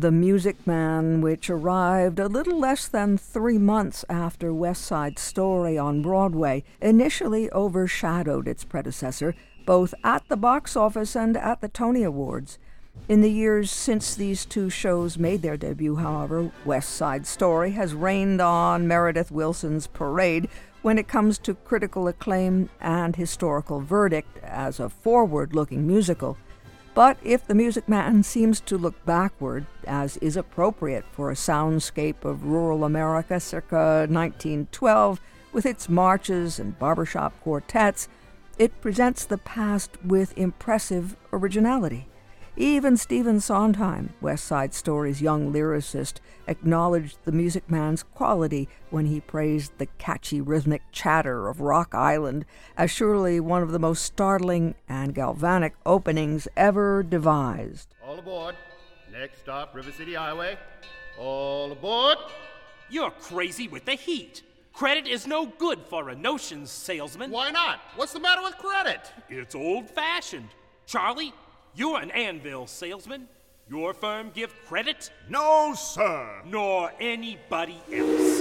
The Music Man, which arrived a little less than three months after West Side Story on Broadway, initially overshadowed its predecessor, both at the box office and at the Tony Awards. In the years since these two shows made their debut, however, West Side Story has rained on Meredith Willson's parade when it comes to critical acclaim and historical verdict as a forward looking musical. But if the Music Man seems to look backward, as is appropriate for a soundscape of rural America circa 1912, with its marches and barbershop quartets, it presents the past with impressive originality. Even Stephen Sondheim, West Side Story's young lyricist, acknowledged the Music Man's quality when he praised the catchy rhythmic chatter of Rock Island as surely one of the most startling and galvanic openings ever devised. All aboard. Next stop, River City Highway. All aboard. You're crazy with the heat. Credit is no good for a notions salesman. Why not? What's the matter with credit? It's old fashioned. Charlie, you're an anvil salesman. Your firm give credit? No, sir. Nor anybody else.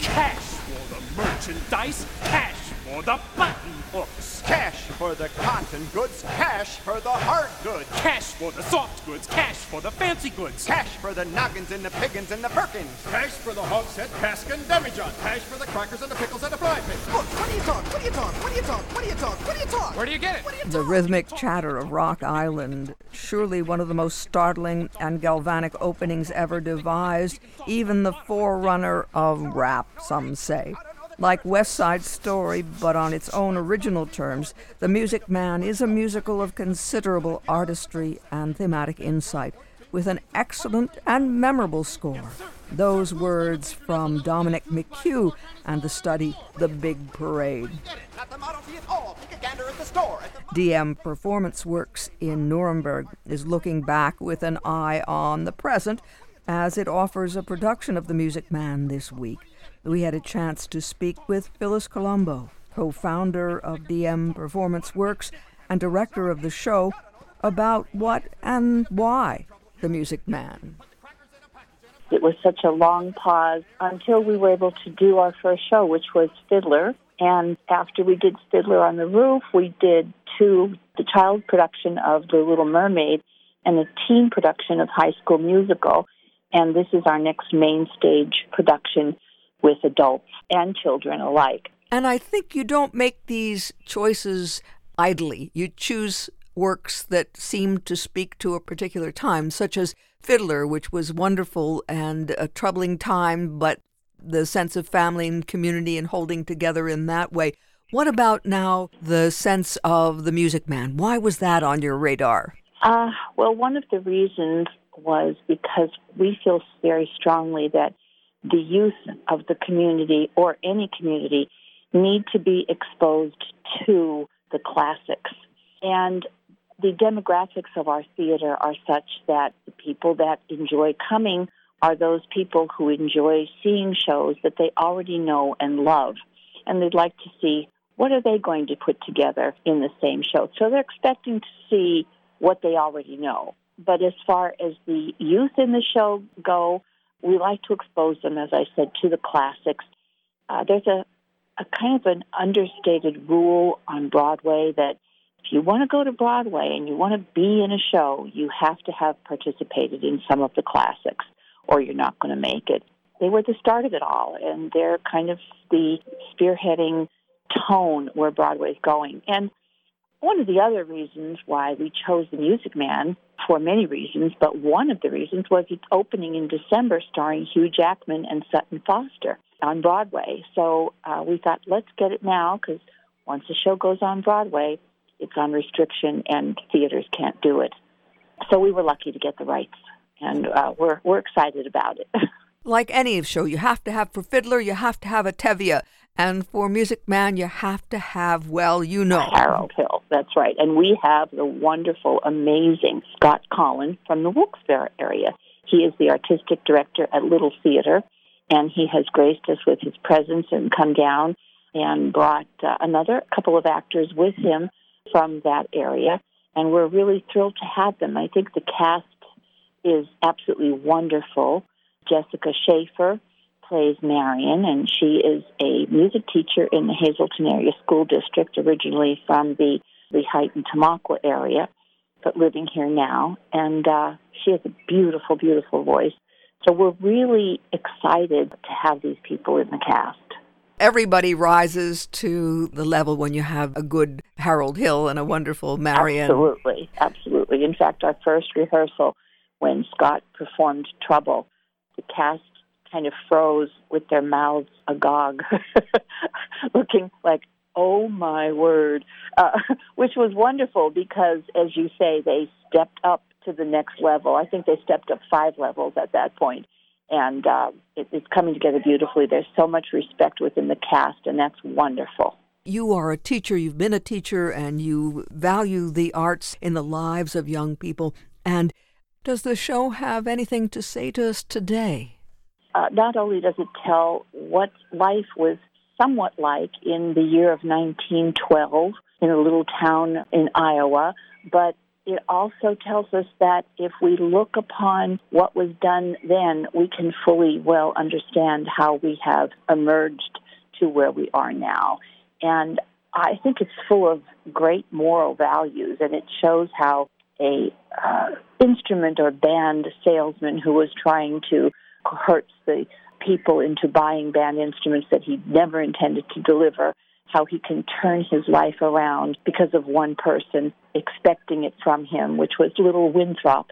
Cash for the merchandise, cash for the button hooks, Cash for the cotton goods, cash for the hard goods. cash for the soft goods, cash for the fancy goods. Cash for the noggins and the piggins and the firkins. Cash for the hogshead, cask and demijohn. Cash for the crackers and the pickles and the fry fish. Look, what do you talk? What do you talk? What do you talk? What do you talk? What do you talk? Where do you get it? What do you The talk? rhythmic chatter of Rock Island, surely one of the most startling and galvanic openings ever devised, even the forerunner of rap, some say. Like West Side Story, but on its own original terms, The Music Man is a musical of considerable artistry and thematic insight, with an excellent and memorable score. Those words from Dominic McHugh and the study The Big Parade. DM Performance Works in Nuremberg is looking back with an eye on the present as it offers a production of The Music Man this week. We had a chance to speak with Phyllis Colombo, co founder of DM Performance Works and director of the show, about what and why The Music Man. It was such a long pause until we were able to do our first show, which was Fiddler. And after we did Fiddler on the Roof, we did two, the child production of The Little Mermaid and a teen production of High School Musical. And this is our next main stage production with adults and children alike. And I think you don't make these choices idly. You choose works that seem to speak to a particular time, such as Fiddler, which was wonderful and a troubling time, but the sense of family and community and holding together in that way. What about now the sense of the Music Man? Why was that on your radar? Uh, well, one of the reasons was because we feel very strongly that the youth of the community or any community need to be exposed to the classics. And the demographics of our theater are such that the people that enjoy coming are those people who enjoy seeing shows that they already know and love. And they'd like to see what are they going to put together in the same show. So they're expecting to see what they already know. But as far as the youth in the show go, we like to expose them, as I said, to the classics. Uh, there's a, a kind of an understated rule on Broadway that if you want to go to Broadway and you want to be in a show, you have to have participated in some of the classics, or you're not going to make it. They were the start of it all, and they're kind of the spearheading tone where Broadway's going. And one of the other reasons why we chose the Music Man, for many reasons, but one of the reasons was it's opening in December starring Hugh Jackman and Sutton Foster on Broadway. So uh, we thought, let's get it now because once the show goes on Broadway, it's on restriction and theaters can't do it. So we were lucky to get the rights, and uh, we're we're excited about it. Like any show, you have to have for Fiddler, you have to have a Tevye. And for Music Man, you have to have, well, you know. Harold Hill, that's right. And we have the wonderful, amazing Scott Collin from the Wilkes-Barre area. He is the artistic director at Little Theater, and he has graced us with his presence and come down and brought uh, another couple of actors with him from that area. and we're really thrilled to have them. I think the cast is absolutely wonderful. Jessica Schaefer plays Marion, and she is a music teacher in the Hazleton Area School District, originally from the Lehighton Tamaqua area, but living here now. And uh, she has a beautiful, beautiful voice. So we're really excited to have these people in the cast. Everybody rises to the level when you have a good Harold Hill and a wonderful Marion. Absolutely, absolutely. In fact, our first rehearsal, when Scott performed Trouble, the cast kind of froze with their mouths agog, looking like, oh my word, uh, which was wonderful because, as you say, they stepped up to the next level. I think they stepped up five levels at that point, and uh, it, it's coming together beautifully. There's so much respect within the cast, and that's wonderful. You are a teacher, you've been a teacher, and you value the arts in the lives of young people. And does the show have anything to say to us today? Uh, not only does it tell what life was somewhat like in the year of 1912 in a little town in Iowa, but it also tells us that if we look upon what was done then, we can fully well understand how we have emerged to where we are now. And I think it's full of great moral values, and it shows how a uh, instrument or band salesman who was trying to coerce the people into buying band instruments that he never intended to deliver how he can turn his life around because of one person expecting it from him, which was little Winthrop.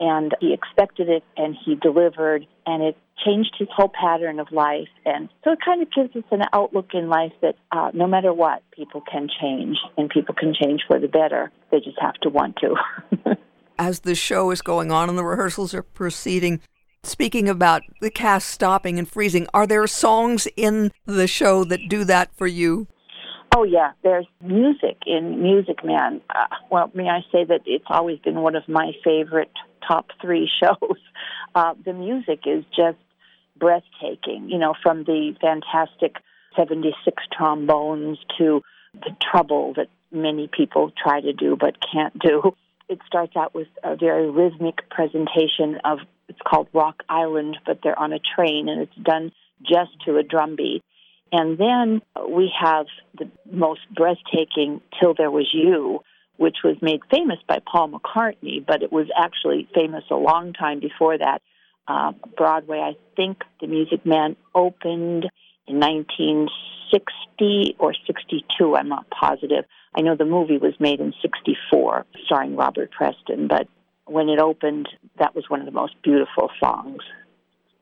And he expected it and he delivered, and it changed his whole pattern of life. And so it kind of gives us an outlook in life that uh, no matter what, people can change, and people can change for the better. They just have to want to. As the show is going on and the rehearsals are proceeding, Speaking about the cast stopping and freezing, are there songs in the show that do that for you? Oh yeah, there's music in Music Man. Uh, well, may I say that it's always been one of my favorite top three shows. Uh, the music is just breathtaking. You know, from the fantastic '76 trombones to the trouble that many people try to do but can't do. It starts out with a very rhythmic presentation of it's called Rock Island, but they're on a train and it's done just to a drum beat and then we have the most breathtaking Till There Was You, which was made famous by Paul McCartney, but it was actually famous a long time before that. Uh, Broadway, I think the Music Man opened in 1960 or 62, I'm not positive. I know the movie was made in 64, starring Robert Preston, but when it opened, that was one of the most beautiful songs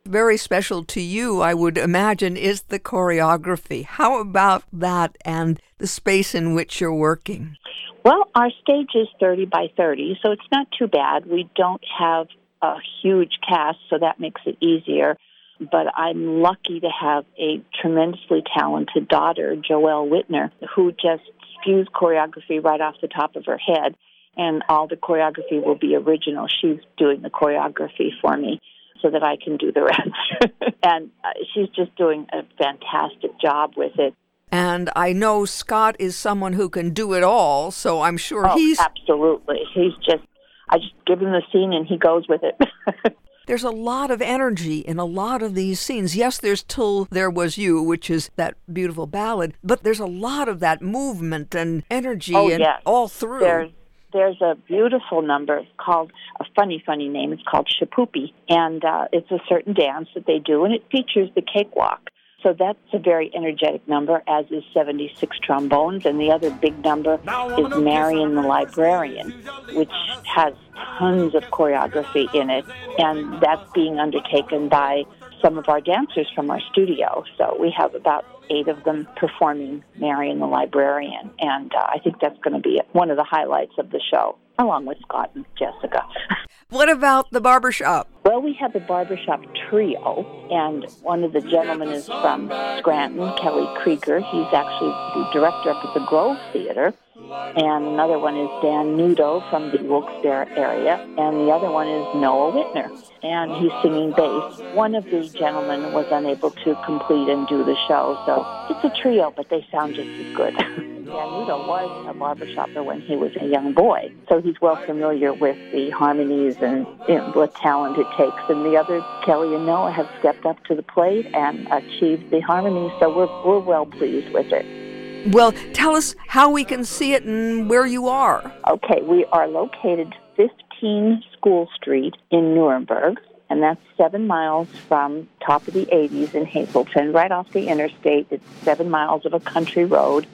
very special to you, I would imagine, is the choreography. How about that and the space in which you're working? Well, our stage is 30 by 30, so it's not too bad. We don't have a huge cast, so that makes it easier. But I'm lucky to have a tremendously talented daughter, Joelle Whitner, who just spews choreography right off the top of her head, and all the choreography will be original. She's doing the choreography for me so that I can do the rest. and uh, she's just doing a fantastic job with it. And I know Scott is someone who can do it all, so I'm sure oh, he's absolutely. He's just I just give him the scene and he goes with it. there's a lot of energy in a lot of these scenes. Yes, there's Till There Was You, which is that beautiful ballad, but there's a lot of that movement and energy oh, and yes. all through. There's there's a beautiful number called a funny, funny name. It's called Shipoopi, and uh, it's a certain dance that they do, and it features the cakewalk. So that's a very energetic number, as is 76 trombones. And the other big number is Marion the Librarian, which has tons of choreography in it. And that's being undertaken by some of our dancers from our studio. So we have about eight of them performing Marion the Librarian. And uh, I think that's going to be one of the highlights of the show, along with Scott and Jessica. What about the barbershop? Well, we have the barbershop trio, and one of the gentlemen is from Scranton, Kelly Krieger. He's actually the director up at the Grove Theater. And another one is Dan Nudo from the Wilkes-Barre area, and the other one is Noah Whitner, and he's singing bass. One of the gentlemen was unable to complete and do the show, so it's a trio, but they sound just as good. Nudo was a barbershopper when he was a young boy, so he's well familiar with the harmonies and you know, what talent it takes. And the other, Kelly and Noah, have stepped up to the plate and achieved the harmonies, so we're, we're well pleased with it. Well, tell us how we can see it and where you are. Okay, we are located 15 School Street in Nuremberg and that's seven miles from top of the 80s in Hazleton, right off the interstate. It's seven miles of a country road.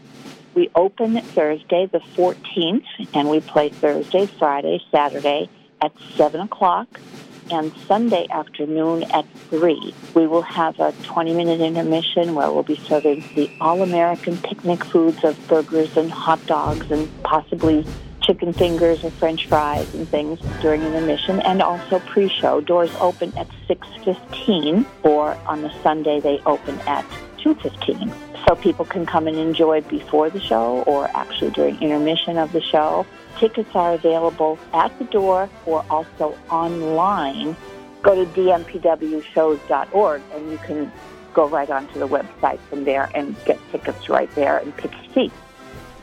We open Thursday the 14th, and we play Thursday, Friday, Saturday at 7 o'clock, and Sunday afternoon at 3. We will have a 20 minute intermission where we'll be serving the all American picnic foods of burgers and hot dogs and possibly chicken fingers or french fries and things during intermission and also pre-show. Doors open at 6.15 or on the Sunday they open at 2.15. So people can come and enjoy before the show or actually during intermission of the show. Tickets are available at the door or also online. Go to dmpwshows.org and you can go right onto the website from there and get tickets right there and pick a seat.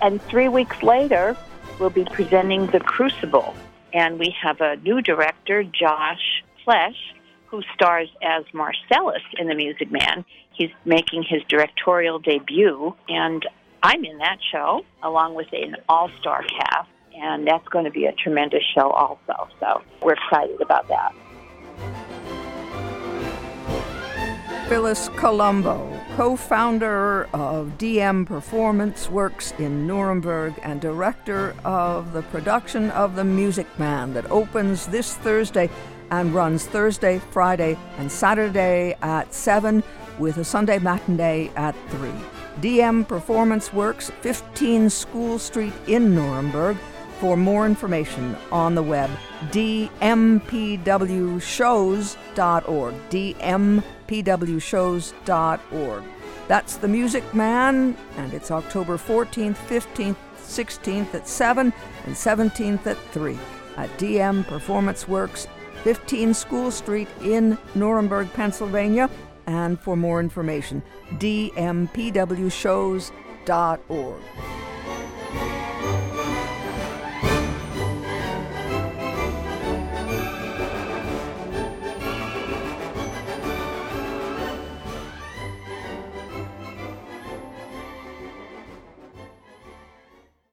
And three weeks later, we'll be presenting The Crucible. And we have a new director, Josh Flesh, who stars as Marcellus in The Music Man. He's making his directorial debut, and I'm in that show along with an all star cast, and that's going to be a tremendous show also. So we're excited about that. Phyllis Colombo, co founder of DM Performance Works in Nuremberg and director of the production of The Music Man that opens this Thursday and runs Thursday, Friday, and Saturday at 7 with a Sunday matinee at 3. DM Performance Works, 15 School Street in Nuremberg. For more information on the web, dmpwshows.org. dmpwshows.org. That's The Music Man, and it's October 14th, 15th, 16th at 7 and 17th at 3 at DM Performance Works, 15 School Street in Nuremberg, Pennsylvania. And for more information, dmpwshows.org.